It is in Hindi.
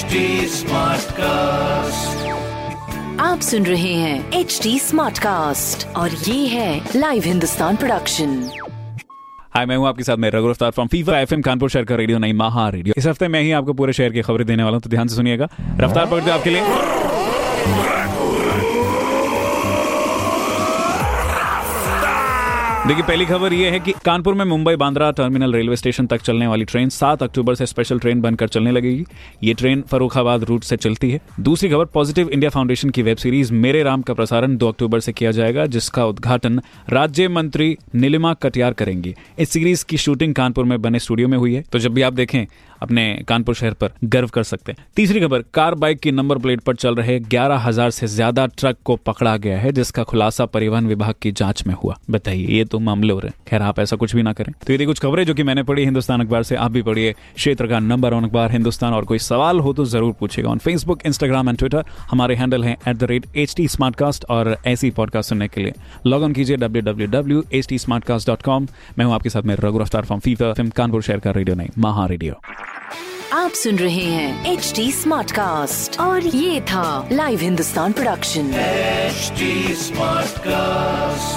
HD कास्ट आप सुन रहे हैं एच डी स्मार्ट कास्ट और ये है लाइव हिंदुस्तान प्रोडक्शन हाय मैं हूँ आपके साथ मैं रघु रफ्तार फ्रॉम फीवर एफएम कानपुर शहर का रेडियो नई महा रेडियो इस हफ़्ते मैं ही आपको पूरे शहर की खबरें देने वाला हूँ तो ध्यान से सुनिएगा। रफ्तार पकड़ दो आपके लिए। देखिए, पहली खबर ये है कि कानपुर में Mumbai Bandra terminal railway station तक चलने वाली ट्रेन 7 अक्टूबर से स्पेशल ट्रेन बनकर चलने लगेगी। ये ट्रेन फरुखाबाद रूट से चलती है। दूसरी खबर, पॉजिटिव इंडिया फाउंडेशन की वेब सीरीज़ मेरे राम का प्रसारण 2 अक्टूबर से किया जाएगा, जिसका उद्घाटन राज्य मंत्री नीलिमा कटियार करेंगी। इस सीरीज़ की शूटिंग कानपुर में बने स्टूडियो में हुई है। तो जब भी आप देखें, अपने कानपुर शहर पर गर्व कर सकते हैं। तीसरी खबर, कार बाइक की नंबर प्लेट पर चल रहे ग्यारह हज़ार से ज़्यादा ट्रक को पकड़ा गया है, जिसका खुलासा परिवहन विभाग की जाँच में हुआ। बताइए, ये तो मामले हो रहे हैं। खैर आप ऐसा कुछ भी ना करें। तो ये थी कुछ खबरें जो कि मैंने पढ़ी हिंदुस्तान अखबार से। आप भी पढ़िए क्षेत्र का नंबर वन अखबार हिंदुस्तान। और कोई सवाल हो तो ज़रूर पूछेगा on Facebook Instagram and Twitter हमारे हैंडल है at the rate H T और ऐसी पॉडकास्ट सुनने के लिए। लॉग इन कीजिए W W W H T मैं हूँ आपके साथ में रघु रफ्तार फ्रॉम फीफा फ़िल्म कानपुर शहर का रेडियो नहीं महा रेडियो आप सुन रहे हैं एच डी स्मार्ट कास्ट और ये था live Hindustan production HD Smartcast.